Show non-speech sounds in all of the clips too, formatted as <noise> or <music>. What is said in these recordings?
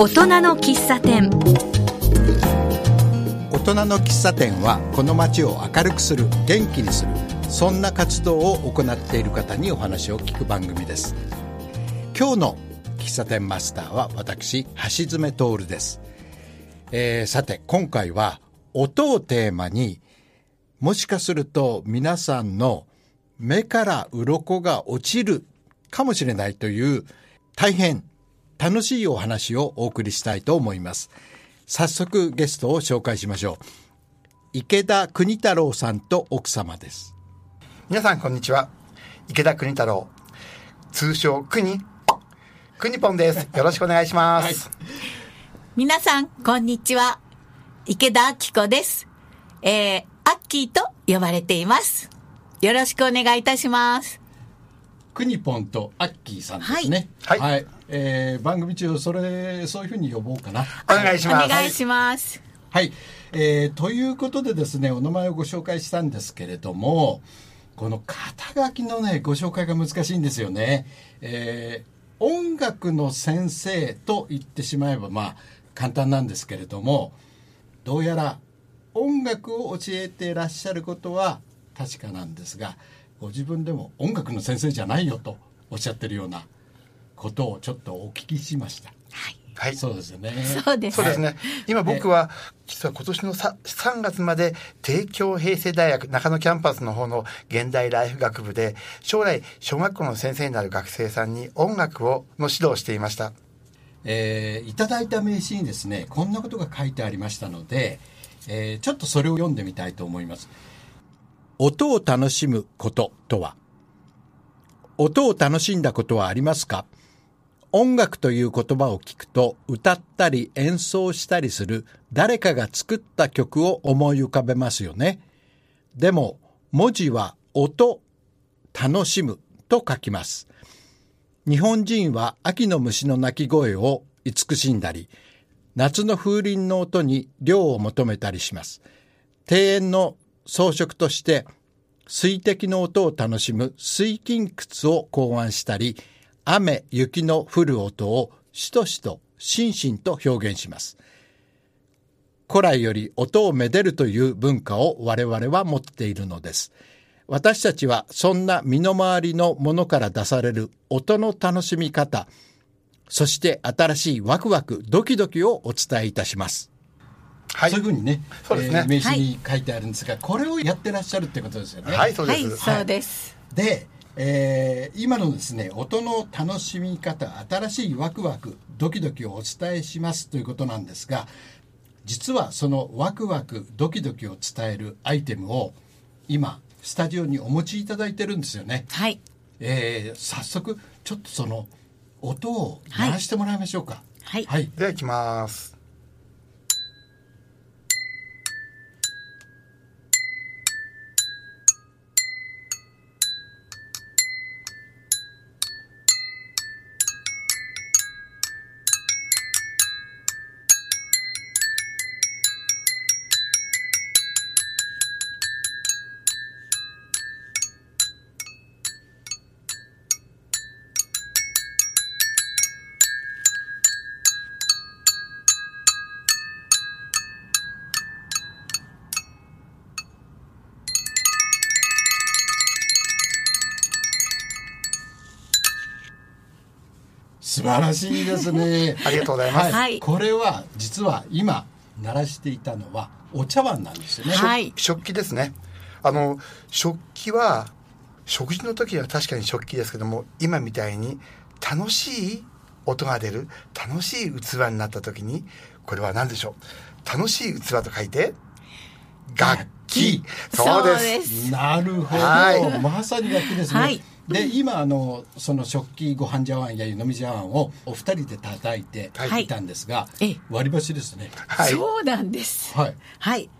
大人の喫茶店。大人の喫茶店はこの街を明るくする元気にするそんな活動を行っている方にお話を聞く番組です。今日の喫茶店マスターは私橋爪徹です、えー、さて今回は音をテーマにもしかすると皆さんの目から鱗が落ちるかもしれないという大変楽しいお話をお送りしたいと思います。早速ゲストを紹介しましょう。池田国太郎さんと奥様です。皆さんこんにちは。池田国太郎。通称国。国ポンです。よろしくお願いします。はい、皆さんこんにちは。池田明子です。えー、アッキーと呼ばれています。よろしくお願いいたします。くにぽんとアッキーさんですね。はい。はい、えー、番組中、それ、そういうふうに呼ぼうかな。お願いします。お願いします。はい。えー、ということでですね、お名前をご紹介したんですけれども、この肩書きのね、ご紹介が難しいんですよね。えー、音楽の先生と言ってしまえば、まあ、簡単なんですけれども、どうやら音楽を教えていらっしゃることは確かなんですがご自分でも音楽の先生じゃないよとおっしゃってるようなことをちょっとお聞きしました。はいはい。そうですよね。そうです。そうですね。今僕は、実は今年の 3, 3月まで、帝京平成大学中野キャンパスの方の現代ライフ学部で、将来、小学校の先生になる学生さんに音楽を、の指導をしていました。えー、いただいた名刺にですね、こんなことが書いてありましたので、えー、ちょっとそれを読んでみたいと思います。音を楽しむこととは音を楽しんだことはありますか？音楽という言葉を聞くと歌ったり演奏したりする誰かが作った曲を思い浮かべますよね。でも文字は音、楽しむと書きます。日本人は秋の虫の鳴き声を慈しんだり、夏の風鈴の音に涼を求めたりします。庭園の装飾として水滴の音を楽しむ水金窟を考案したり、雨、雪の降る音をしとしと、しんしんと表現します。古来より音をめでるという文化を我々は持っているのです。私たちはそんな身の回りのものから出される音の楽しみ方、そして新しいワクワク、ドキドキをお伝えいたします。はい、そういうふうにね、そうですね、えー、名刺に書いてあるんですが、はい、これをやってらっしゃるってことですよね。はい、そうです。はい、そうです。で、えー、今のですね、音の楽しみ方、新しいワクワク、ドキドキをお伝えしますということなんですが、実はそのワクワク、ドキドキを伝えるアイテムを今、スタジオにお持ちいただいてるんですよね。はい。えー、早速、ちょっとその音を鳴らしてもらいましょうか。はい。はい、では、いきます。素晴らしいですね。<laughs> ありがとうございます、はい、これは実は今鳴らしていたのはお茶碗なんですよね、はい、食器ですね。あの食器は食事の時は確かに食器ですけども今みたいに楽しい音が出る楽しい器になった時にこれは何でしょう？楽しい器と書いて楽器。そうです。なるほど、はい、まさに楽器ですね、はいで今あのその食器ご飯茶碗や湯飲み茶碗をお二人で叩いてい。たんですが、はい、割り箸ですね、はい、そうなんです。はい、はい、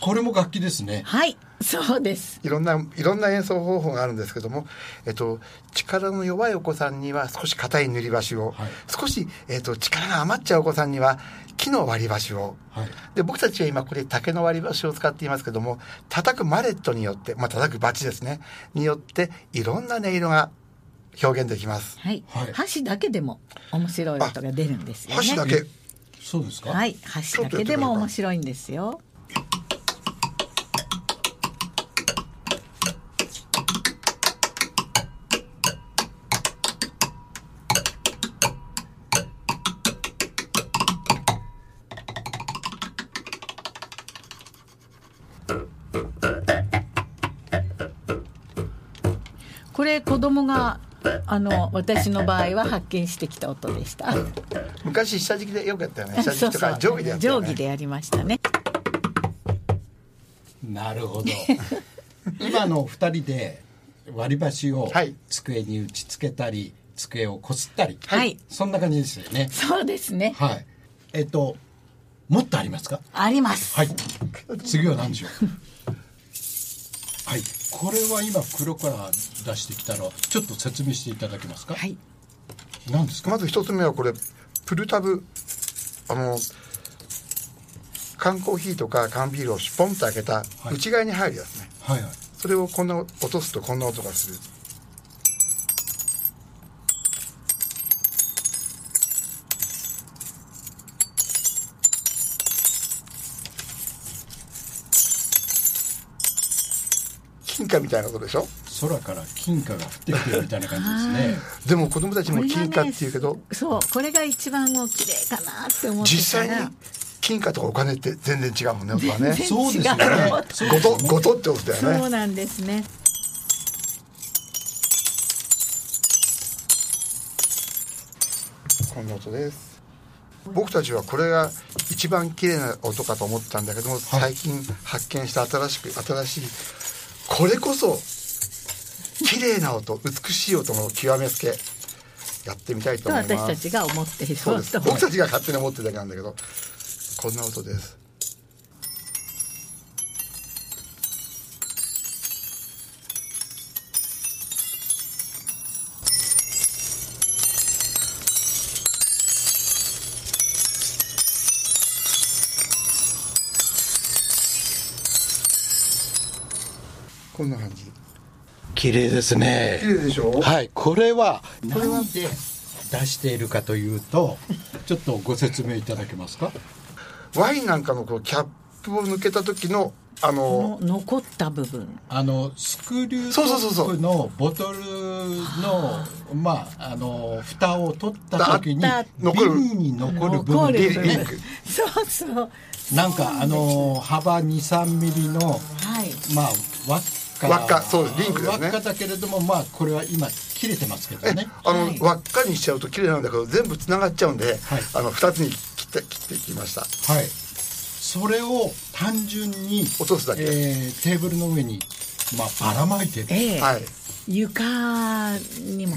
これも楽器ですね。はいそうです。いろんないろんな演奏方法があるんですけども、えっと、力の弱いお子さんには少し硬い塗り箸を、はい、少し、えっと、力が余っちゃうお子さんには木の割り箸を、はい、で僕たちは今これ竹の割り箸を使っていますけども叩くマレットによって、まあ叩くバチですね。によっていろんな音色が表現できます。はい、はい。箸だけでも面白い音が出るんですよね。箸だけ。そうですか？はい。箸だけでも面白いんですよこれ子供があの私の場合は発見してきた音でした。昔下敷きでよくやったよね。下 <laughs> そうそう。敷きとか定規でやったよね。定規でやりましたね。なるほど。<laughs> 今の二人で割り箸をはい。机に打ち付けたり机をこすったり、はい。そんな感じですよね。そうですね。はい。えっともっとありますか？あります。はい。次は何でしょう？はいこれは今袋から出してきたらちょっと説明していただけますか？はい。何ですか？まず一つ目はこれプルタブあの缶コーヒーとか缶ビールをポンと開けたはい内側に入るやつね、はいはい。それをこんな落とすとこんな音がする金貨みたいな音でしょ？空から金貨が降ってきてるみたいな感じですね。<laughs> でも子供たちも金貨っていうけど、そうこれが一番もう綺麗かなって思って実際に金貨とかお金って全然違うもんね音はね。全そうですよ違ね。うそうごですよね。とごとって音だよね。そうなんですね。こんな音です。僕たちはこれが一番綺麗な音かと思ってたんだけども、最近発見した新しく新しいこれこそ綺麗な音美しい音の極めつけやってみたいとと思います。私たちが思っているそうです。音僕たちが勝手に思ってるだけなんだけどこんな音です綺麗ですね。綺麗でしょ？はいこれは何で出しているかというとちょっとご説明いただけますか？ワインなんかのこうキャップを抜けた時のあのの残った部分。あのスクリュそうそうそうそう。ートップのボトルのまああの蓋を取った時にだ残る。瓶に残る部残る分。ですねそうそう。なんかあの幅23ミリのはい。まあ輪っか輪っか。そうです。リンクですね。輪っかだけれどもまあこれは今切れてますけどえねあの、はい。輪っかにしちゃうと綺麗なんだけど全部つながっちゃうんで、はい。あの2つに切って切っていきました。はい。それを単純に落とすだけ。えーテーブルの上にまあばらまいて。るええ。はい。床にも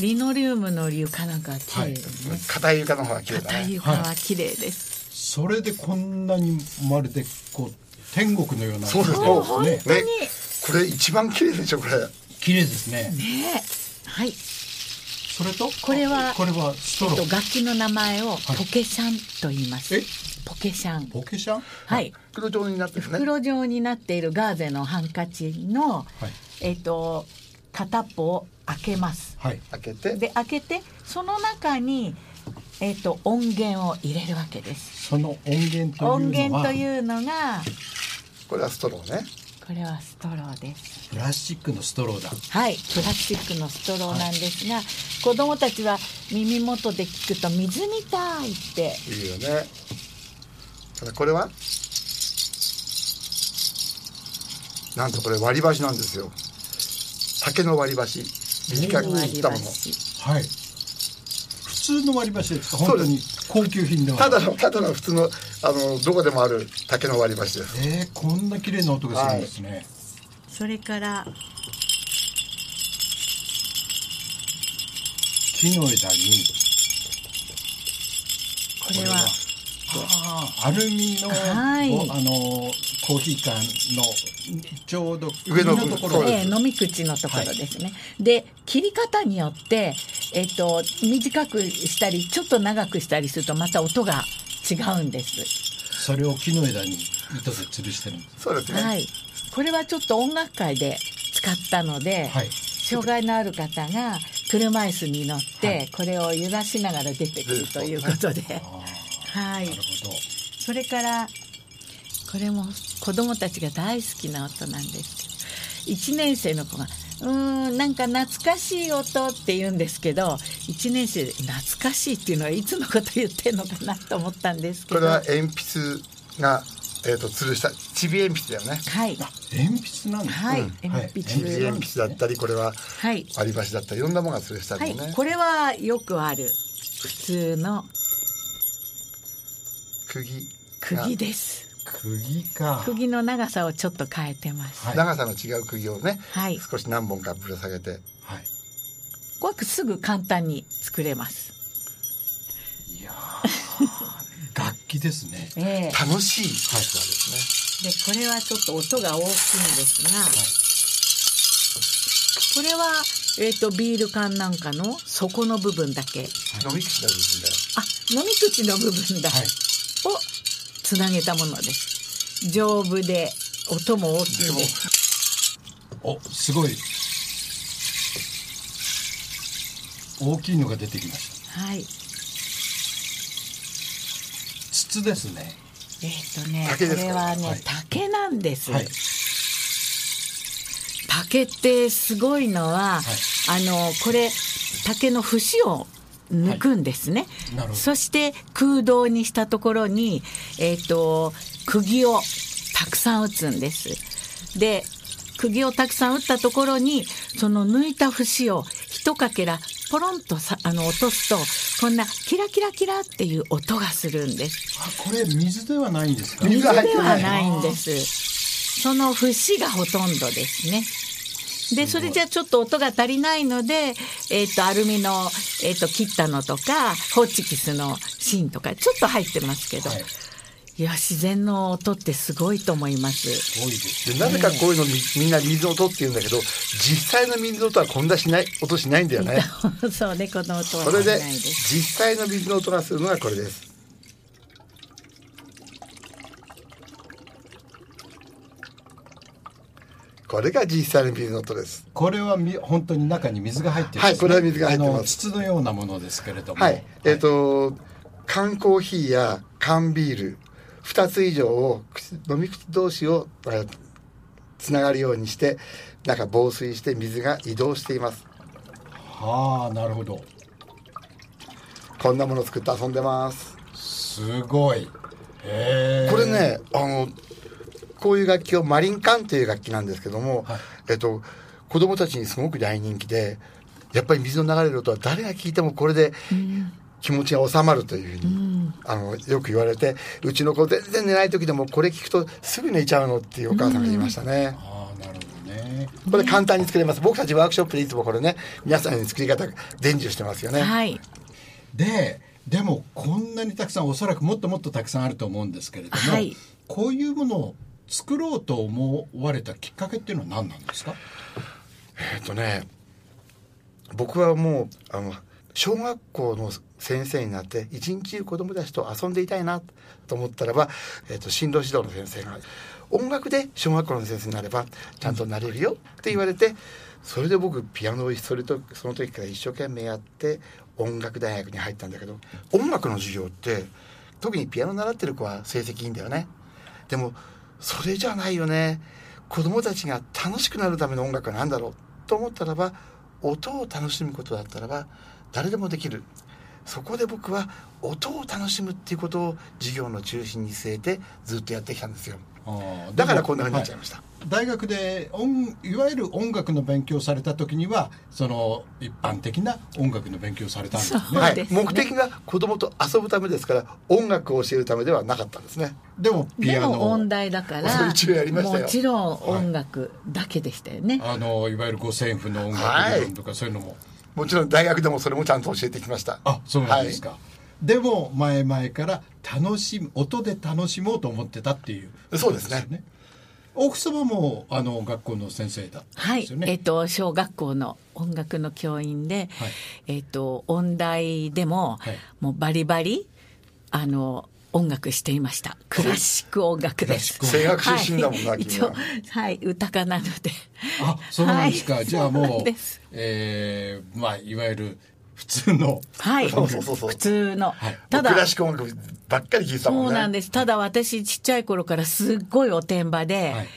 リノリウムの床なんか綺麗ですね、硬い床の方が綺麗だ硬いね床は綺麗です、それでこんなにまるでこう天国のようなそうですね。ねこれ一番綺麗でしょこれ。綺麗ですね。ねはい。それと？これはこれはストロー。と楽器の名前をはいポケシャンと言います、え？ポケシャン。ポケシャン？はい。袋状になってるね。袋状になっているガーゼのハンカチの、はい。えっ、と片っぽを開けます。はい。開けて。で開けてその中にえっ、と音源を入れるわけです。その音源というのは？音源というのがこれはストローねこれはストローです。プラスチックのストローだ。はいプラスチックのストローなんですが、子供たちは耳元で聞くと水みたいって。いいよね。ただこれは？なんとこれ割り箸なんですよ。竹の割り箸。短く切ったもの。箸。はい。普通の割り箸ですか？そうです。本当に高級品では。ただのただの普通のあのどこでもある竹の割り箸です。えー、こんな綺麗な音がするんですね、それから木の枝にこれはアルミの、はい。おあのコーヒー缶のちょうど上の首ところ。ええ飲み口のところですね、で切り方によって、えっと短くしたりちょっと長くしたりするとまた音が違うんです、それを木の枝に糸で吊るしてるんです。そうですね、はい。これはちょっと音楽会で使ったので、はい。障害のある方が車椅子に乗って、これを揺らしながら出てくるということで、はい。なるほど。それからこれも子供たちが大好きな音なんですけど1年生の子が「うーんなんか懐かしい音」って言うんですけど1年生で「懐かしい」っていうのはいつのこと言ってんのかなと思ったんですけど。これは鉛筆が、えー、と吊るしたちび鉛筆だよね。はい。あ鉛筆なんですねはい、うん。鉛ちび筆鉛筆だったりこれははい。割り箸だったりいろんなものが吊るしたはりね、いこれはよくある普通の。釘釘です釘か。釘の長さをちょっと変えてます。はい。長さの違う釘をね、はい。少し何本かぶら下げて。はい。これすぐ簡単に作れます。いやー <laughs> 楽器ですね。ええ。楽しい発想ですね、でこれはちょっと音が大きいんですが、これは、えー、とビール缶なんかの底の部分だけ。飲み口の部分だよ。あ飲み口の部分だ、はい。をつなげたものです。丈夫で音も大きいです。おすごい。大きいのが出てきました。はい。筒ですね。えっ、とねこれはね、はい。竹なんです、はい。竹ってすごいのは、あのこれ竹の節を抜くんですね、い。なるほど。そして空洞にしたところに、えっと釘をたくさん打つんです。で釘をたくさん打ったところにその抜いた節を一かけらポロンとさあの落とすとこんなキラキラキラっていう音がするんです。あこれ水ではないんですか？水水ではないんです。その節がほとんどですね。で、それじゃちょっと音が足りないので、えっ、と、アルミの、えっ、と、切ったのとか、ホチキスの芯とか、ちょっと入ってますけど、はい。い、や、自然の音ってすごいと思います。多いです。でなぜかこういうのみみんな水の音って言うんだけど実際の水の音はこんなしない音しないんだよね。<laughs> そうね、この音はそれで。実際の水の音がするのがこれですこれが実際の水の音です。これはみ本当に中に水が入ってるね、はいこれは水が入ってます。筒のようなものですけれども。はい、えっ、と缶コーヒーや缶ビール2つ以上を口飲み口同士をえーつながるようにして中防水して水が移動しています。はあなるほど。こんなものを作って遊んでます。すごい。これねあのこういう楽器をマリンカンという楽器なんですけども、はい。えっと子供たちにすごく大人気でやっぱり水の流れる音は誰が聞いてもこれで気持ちが収まるというふうに、あのよく言われてうちの子全然寝ない時でもこれ聞くとすぐ寝ちゃうのっていうお母さんが言いましたね、ああなるほどね。これ簡単に作れます。僕たちワークショップでいつもこれね皆さんに作り方伝授してますよね、はい。ででもこんなにたくさんおそらくもっともっとたくさんあると思うんですけれども、はい。こういうものを作ろうと思われたきっかけっていうのは何なんですか？えっとね僕はもうあの小学校の先生になって一日中子供たちと遊んでいたいなと思ったらば、えっと進路指導の先生が音楽で小学校の先生になればちゃんとなれるよって言われてそれで僕ピアノをそれとその時から一生懸命やって音楽大学に入ったんだけど音楽の授業って特にピアノ習ってる子は成績いいんだよね。でもそれじゃないよね。子供たちが楽しくなるための音楽は何だろう。と思ったらば音を楽しむことだったらば誰でもできる。そこで僕は音を楽しむっていうことを授業の中心に据えてずっとやってきたんですよ。だからこんなふうになっちゃいました、はい大学で音いわゆる音楽の勉強をされた時にはその一般的な音楽の勉強をされたんですね。そう。はい、目的が子供と遊ぶためですから音楽を教えるためではなかったんですね。でもピでアノ。も音大だから <laughs> やりましたよ。もちろん音楽だけでしたよね、あのいわゆる五線譜の音楽はい理論とかそういうのも、もちろん大学でもそれもちゃんと教えてきました。あそうなんですか、でも前々から楽しむ音で楽しもうと思ってたっていう。そうですね。奥様もあの学校の先生だったはいんですよ、ね、えっと小学校の音楽の教員で、はい。えっと音大でも、はい。もうバリバリあの音楽していました。クラシック音楽で。す。声楽出身だもんな、は。い、君は一応、はい、歌家なので。あそうなんですか、はい。じゃあもそううですえーまあいわゆる普通のはい。そうそうそうそう普通の。はいただク、ラシック音楽ばっかり聴いてたもんね。そうなんです。ただ私、ちっちゃい頃からすっごいおてんばで、はい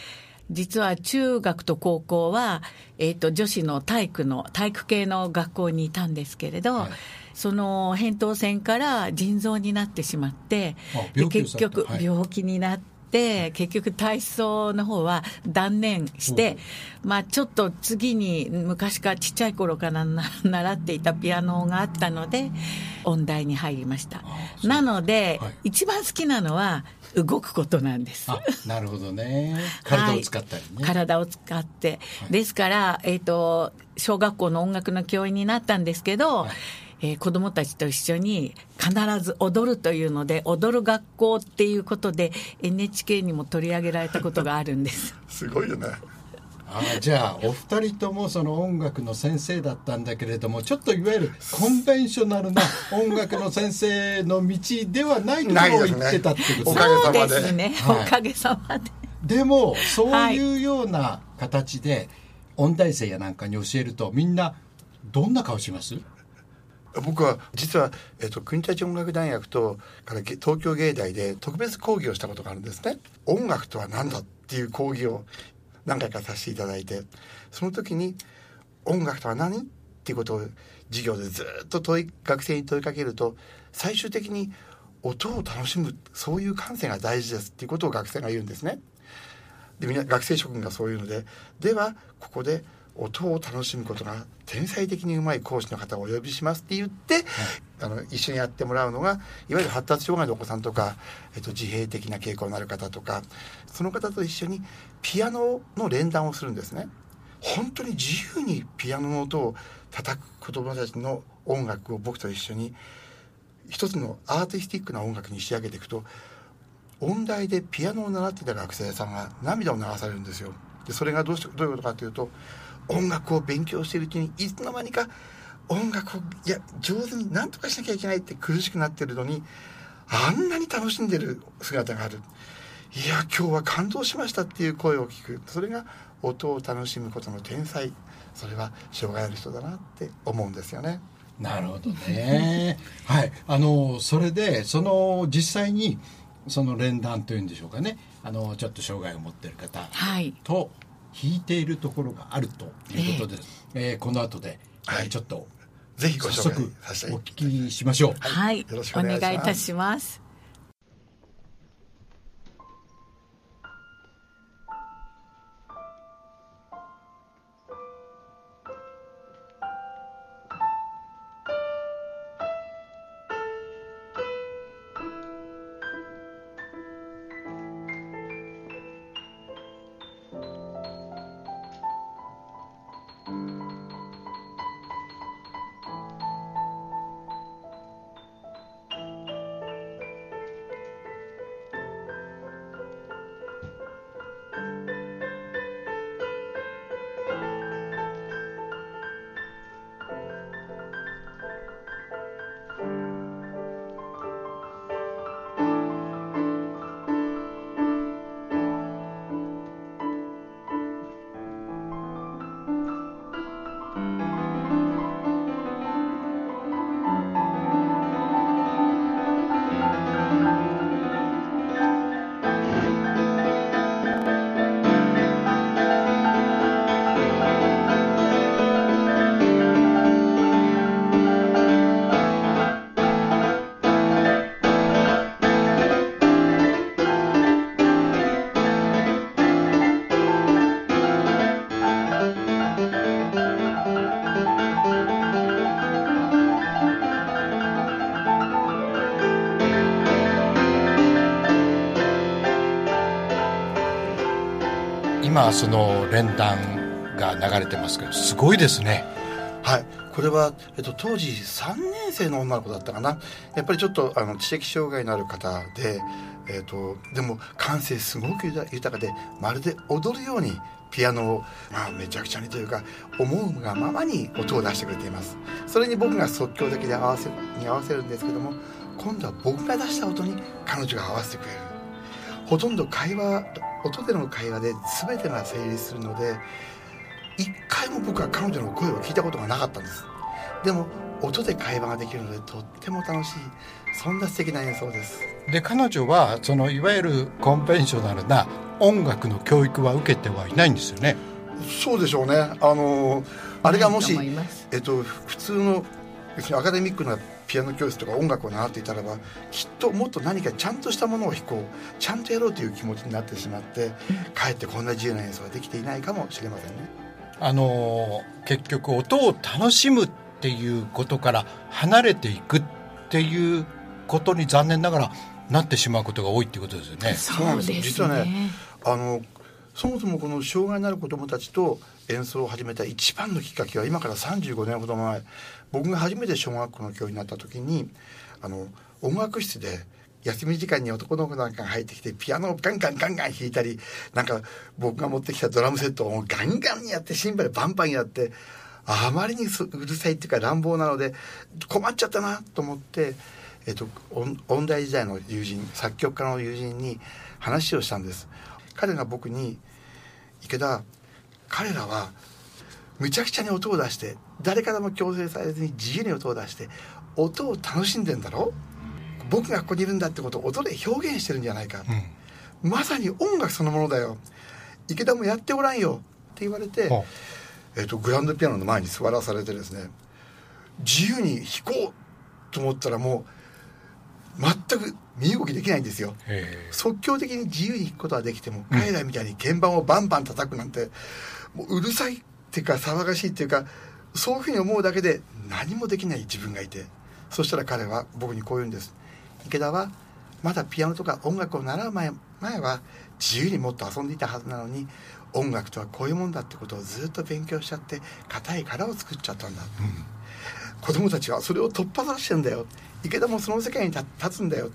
実は中学と高校は、えっ、と、女子の体育の、体育系の学校にいたんですけれど、はいその扁桃腺から腎臓になってしまって結局、病気になって、結局体操の方は断念して、まあちょっと次に昔からちっちゃい頃からな習っていたピアノがあったので、音大に入りました。なので、はい。一番好きなのは動くことなんです。あなるほほどね。体を使ったりね、はい。体を使って。ですから、えっ、と、小学校の音楽の教員になったんですけど、はいえー子供たちと一緒に必ず踊るというので、踊る学校っていうことで NHK にも取り上げられたことがあるんです。<laughs> すごいよね。あじゃあお二人ともその音楽の先生だったんだけれどもちょっといわゆるコンベンショナルな音楽の先生の道ではないところを行ってたってことでですね。はいおかげさまで。でもそういうような形で音大生やなんかに教えるとみんなどんな顔します？僕は実は、えっと国立音楽大学とから東京芸大で特別講義をしたことがあるんですね。音楽とは何だっていう講義を何回かさせていただいてその時に音楽とは何っていうことを授業でずっと問い学生に問いかけると最終的に音を楽しむそういう感性が大事ですっていうことを学生が言うんですね。でみんな学生諸君がそういうのでではここで音を楽しむことが天才的にうまい講師の方をお呼びしますって言って、あの一緒にやってもらうのがいわゆる発達障害のお子さんとか、えっと、自閉的な傾向のある方とかその方と一緒にピアノの連弾をするんですね。本当に自由にピアノの音を叩く子供たちの音楽を僕と一緒に一つのアーティスティックな音楽に仕上げていくと音大でピアノを習っていた学生さんが涙を流されるんですよ。でそれがどうしてどういうことかというと音楽を勉強しているうちにいつの間にか音楽をいや上手に何とかしなきゃいけないって苦しくなってるのにあんなに楽しんでる姿がある。いや今日は感動しましたっていう声を聞く。それが音を楽しむことの天才。それは障害ある人だなって思うんですよね。なるほどね。<laughs> はい。あのそれでその実際にその連弾というんでしょうかね。あのちょっと障害を持っている方はい。と弾いているところがあるということで、えーこの後で、えーはいちょっとぜひご早紹お聞きしましょう。はい。よろしくお願いいたします。今その連弾が流れてますけどすごいですね。はい、これは、えっと、当時3年生の女の子だったかな。やっぱりちょっとあの知的障害のある方で、えっと、でも感性すごく豊豊かでまるで踊るようにピアノを、まあ、めちゃくちゃにというか思うがままに音を出してくれています。それに僕が即興的で合わせに合わせるんですけども今度は僕が出した音に彼女が合わせてくれる。ほとんど会話音での会話で全てが成立するので一回も僕は彼女の声を聞いたことがなかったんです。でも音で会話ができるのでとっても楽しいそんな素敵な演奏です。で彼女はそのいわゆるコンベンショナルな音楽の教育は受けてはいないんですよね。そうでしょうね。あのあれがもしえっと普通のアカデミックなピアノ教室とか音楽を習っていたらばきっともっと何かちゃんとしたものを弾こうちゃんとやろうという気持ちになってしまってかえってこんな自由な演奏ができていないかもしれませんねあの結局音を楽しむっていうことから離れていくっていうことに残念ながらなってしまうことが多いっていうことですよね。そうですそうです実はねねあのそもそもこの障害のある子どもたちと演奏を始めた一番のきっかけは今から35年ほど前僕が初めて小学校の教員になった時にあの音楽室で休み時間に男の子なんかが入ってきてピアノをガンガンガンガン弾いたりなんか僕が持ってきたドラムセットをガンガンにやってシンバルバンバンやってあまりにうるさいっていうか乱暴なので困っちゃったなと思って、えっと、音音大時代の友人作曲家の友人に話をしたんです。彼が僕に「池田彼らはむちゃくちゃに音を出して誰からも強制されずに自由に音を出して音を楽しんでんだろ？僕がここにいるんだってことを音で表現してるんじゃないか、まさに音楽そのものだよ。池田もやってごらんよ。って言われて、ほえっとグランドピアノの前に座らされてですね自由に弾こうと思ったらもう全く身動きできないんですよ。へ即興的に自由に弾くことはできても、彼らみたいに鍵盤をバンバン叩くなんてもううるさいっていうか騒がしいっていうかそういうふうに思うだけで何もできない自分がいてそしたら彼は僕にこう言うんです。池田はまだピアノとか音楽を習う前前は自由にもっと遊んでいたはずなのに音楽とはこういうもんだってことをずっと勉強しちゃって硬い殻を作っちゃったんだ、子供たちはそれを取っ払してんだよ。池田もその世界に立立つんだよ。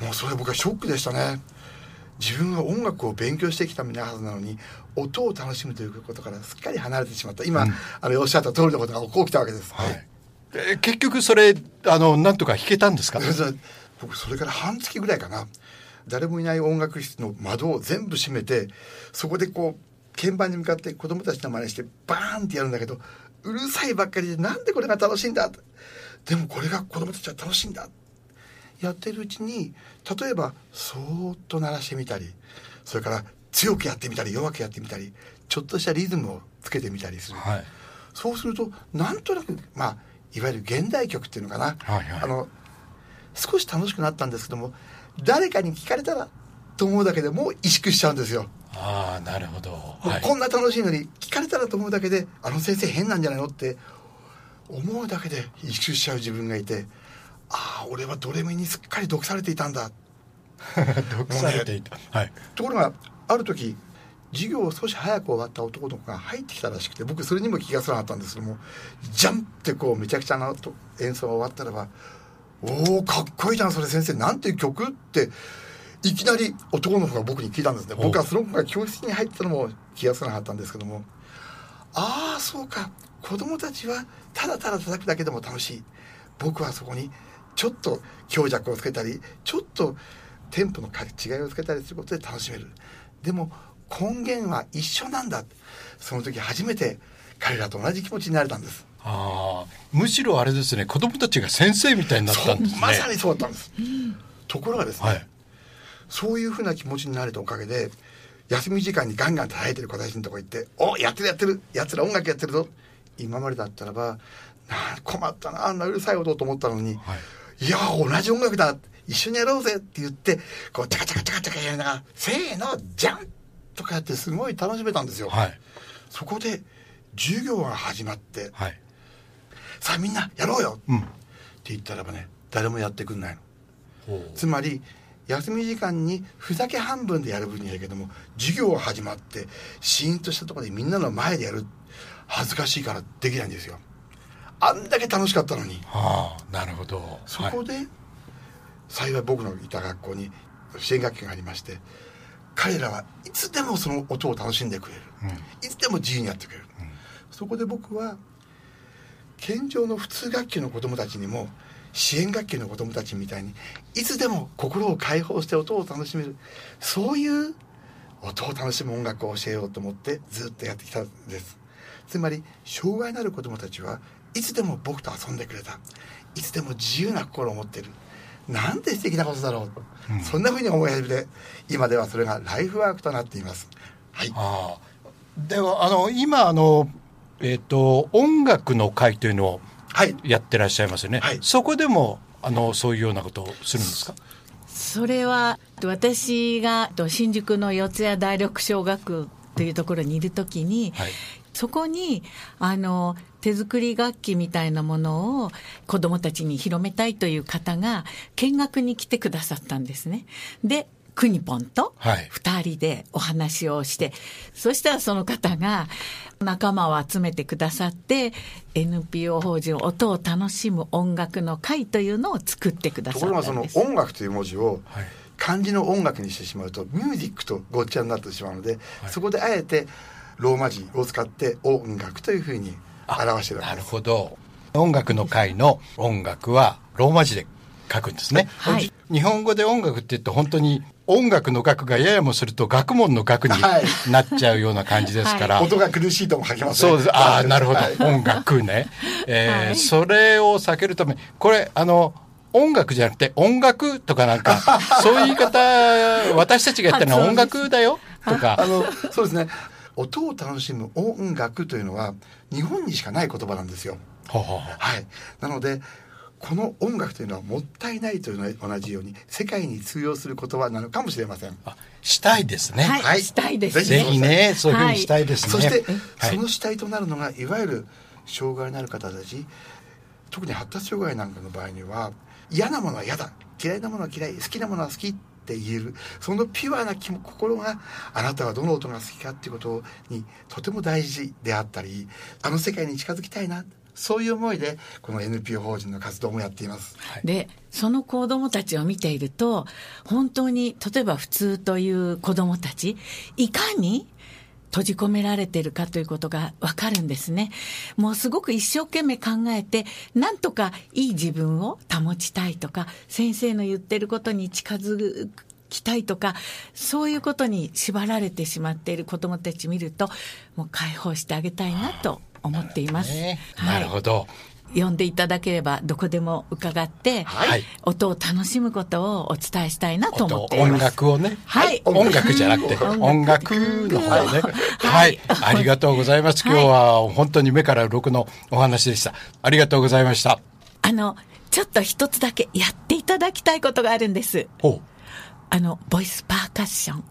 もうそれ僕はショックでしたね自分は音楽を勉強してきた身なはずなのに音を楽しむということからすっかり離れてしまった。今、あのおっしゃった通りのことが起きたわけです、はい。で結局それあのなんとか弾けたんですか？<laughs> それで僕それから半月ぐらいかな。誰もいない音楽室の窓を全部閉めてそこでこう鍵盤に向かって子供たちの真似してバーンってやるんだけどうるさいばっかりでなんでこれが楽しいんだ？でもこれが子供たちは楽しいんだやってるうちに例えばそーっと鳴らしてみたりそれから強くやってみたり弱くやってみたりちょっとしたリズムをつけてみたりする、はい。そうするとなんとなくまあいわゆる現代曲っていうのかな、はいはい。あの少し楽しくなったんですけども誰かに聞かれたらと思うだけでもう萎縮しちゃうんですよ、ああなるほど、もはい、うこんな楽しいのに聞かれたらと思うだけであの先生変なんじゃないのって思うだけで萎縮しちゃう自分がいてああ俺はドレミにすっかり毒されていたんだ。<laughs> 毒されていた、はい。ところがある時授業を少し早く終わった男の子が入ってきたらしくて僕それにも気がつかなかったんです。けどもジャンってこうめちゃくちゃな音演奏が終わったらば「おおかっこいいじゃんそれ先生なんていう曲?」っていきなり男の子が僕に聞いたんですね。お僕はその子が教室に入ってたのも気がつかなかったんですけどもああそうか。子供たちはただただ叩くだけでも楽しい。僕はそこにちょっと強弱をつけたりちょっとテンポの違いをつけたりすることで楽しめる。でも根源は一緒なんだ。その時初めて彼らと同じ気持ちになれたんです。ああむしろあれですね。子供たちが先生みたいになったんですね。まさにそうだったんです、ところがですね、はい。そういうふうな気持ちになれたおかげで休み時間にガンガン叩いてる子たちのとこ行って「おやってるやってる。やつら音楽やってるぞ」今までだったらば「なあ困ったなあんなうるさい音」と思ったのに「はいい、や同じ音楽だ一緒にやろうぜ」って言ってこうチャカチャカチャカチャカやりながら「せーのじゃん!」とかやってすごい楽しめたんですよ。はいそこで授業が始まってはい「さあみんなやろうよ!」うんって言ったらばね誰もやってくんないの。つまり休み時間にふざけ半分でやる分にはいいけども授業が始まってシーンとしたところでみんなの前でやる恥ずかしいからできないんですよあんだけ楽しかったのに。あなるほど。そこで、はい、幸い僕のいた学校に支援学級がありまして彼らはいつでもその音を楽しんでくれる、うん、いつでも自由にやってくれる、うん、そこで僕は健常の普通学級の子どもたちにも支援学級の子どもたちみたいにいつでも心を解放して音を楽しめるそういう音を楽しむ音楽を教えようと思ってずっとやってきたんです。つまり障害のある子どもたちはいつでも僕と遊んでくれた。いつでも自由な心を持ってる。なんて素敵なことだろう、うん、そんなふうに思い始めて今ではそれがライフワークとなっています。はい、あではあの今あの、えーと、音楽の会というのをやってらっしゃいますよね、はい、そこでもあのそういうようなことをするんですか？それは私が新宿の四谷第六小学というところにいるときに、はい、そこにあの手作り楽器みたいなものを子どもたちに広めたいという方が見学に来てくださったんですね。でくにぽんと2人でお話をして、はい、そしたらその方が仲間を集めてくださって NPO 法人音を楽しむ音楽の会というのを作ってくださったんです。ところがその音楽という文字を、はい。漢字の音楽にしてしまうとミュージックとごっちゃになってしまうので、はい、そこであえてローマ字を使って音楽というふうに表してる。なるほど。音楽の会の音楽はローマ字で書くんですね、はい、日本語で音楽って言って本当に音楽の楽がややもすると学問の楽になっちゃうような感じですから、はい、音が苦しいとも書きます、ね、そうです。ああなるほど、はい、音楽ね、えーそれを避けるためこれあの音楽じゃなくて音楽とかなんか、<laughs> そういう言い方、私たちがやったのは音楽だよとか。あの、そうですね。音を楽しむ音楽というのは日本にしかない言葉なんですよ。は,は,はい。なので、この音楽というのはもったいないというのは同じように世界に通用する言葉なのかもしれません。したいですね。はい。したいですね。ぜひね、そういうふうにしたいですね。そして、はい、その主体となるのが、いわゆる障害のある方たち、特に発達障害なんかの場合には、嫌なものは嫌だ。嫌いなものは嫌い。好きなものは好きって言える。そのピュアな心があなたはどの音が好きかっていうことにとても大事であったりあの世界に近づきたいな。そういう思いでこの NPO 法人の活動もやっています。はい、でその子供たちを見ていると本当に例えば普通という子供たちいかに閉じ込められてるかということがわかるんですね。もうすごく一生懸命考えて、なんとかいい自分を保ちたいとか、先生の言ってることに近づきたいとか、そういうことに縛られてしまっている子供たち見ると、もう解放してあげたいなと思っています。なるほど。はい呼んでいただければどこでも伺って、はい、音を楽しむことをお伝えしたいなと思っています。音楽をね、はい、音楽じゃなくて音楽の方ね、はい、ありがとうございます。今日は本当に目から鱗のお話でした。ありがとうございました。あのちょっと一つだけやっていただきたいことがあるんです。あのボイスパーカッション。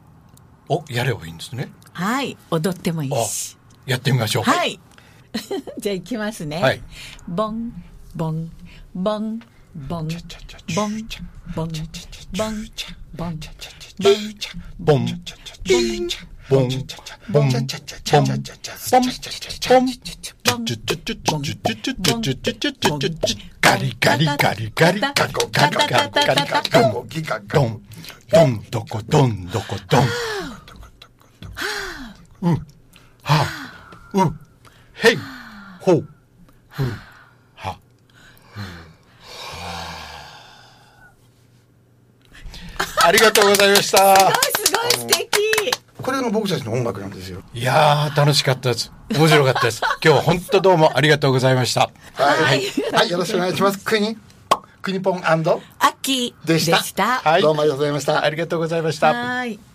おやればいいんですね。はい、踊ってもいいし。やってみましょう。はい。<laughs> じゃあいきますね、はい、ボンボンボンボンボンボンボンボンボンボンボンボンボンガリガリガリガリガゴガゴガゴガリガゴゴギガゴンドンドコドンドコドンうんはうへいほうふんはありがとうございましたすごい素敵これが僕たちの音楽なんですよ。いやー楽しかったです。面白かったです。今日は本当どうもありがとうございました。はい、はい、よろしくお願いします。国。国ポン秋でした。でした。はい。どうもありがとうございましたありがとうございました。はい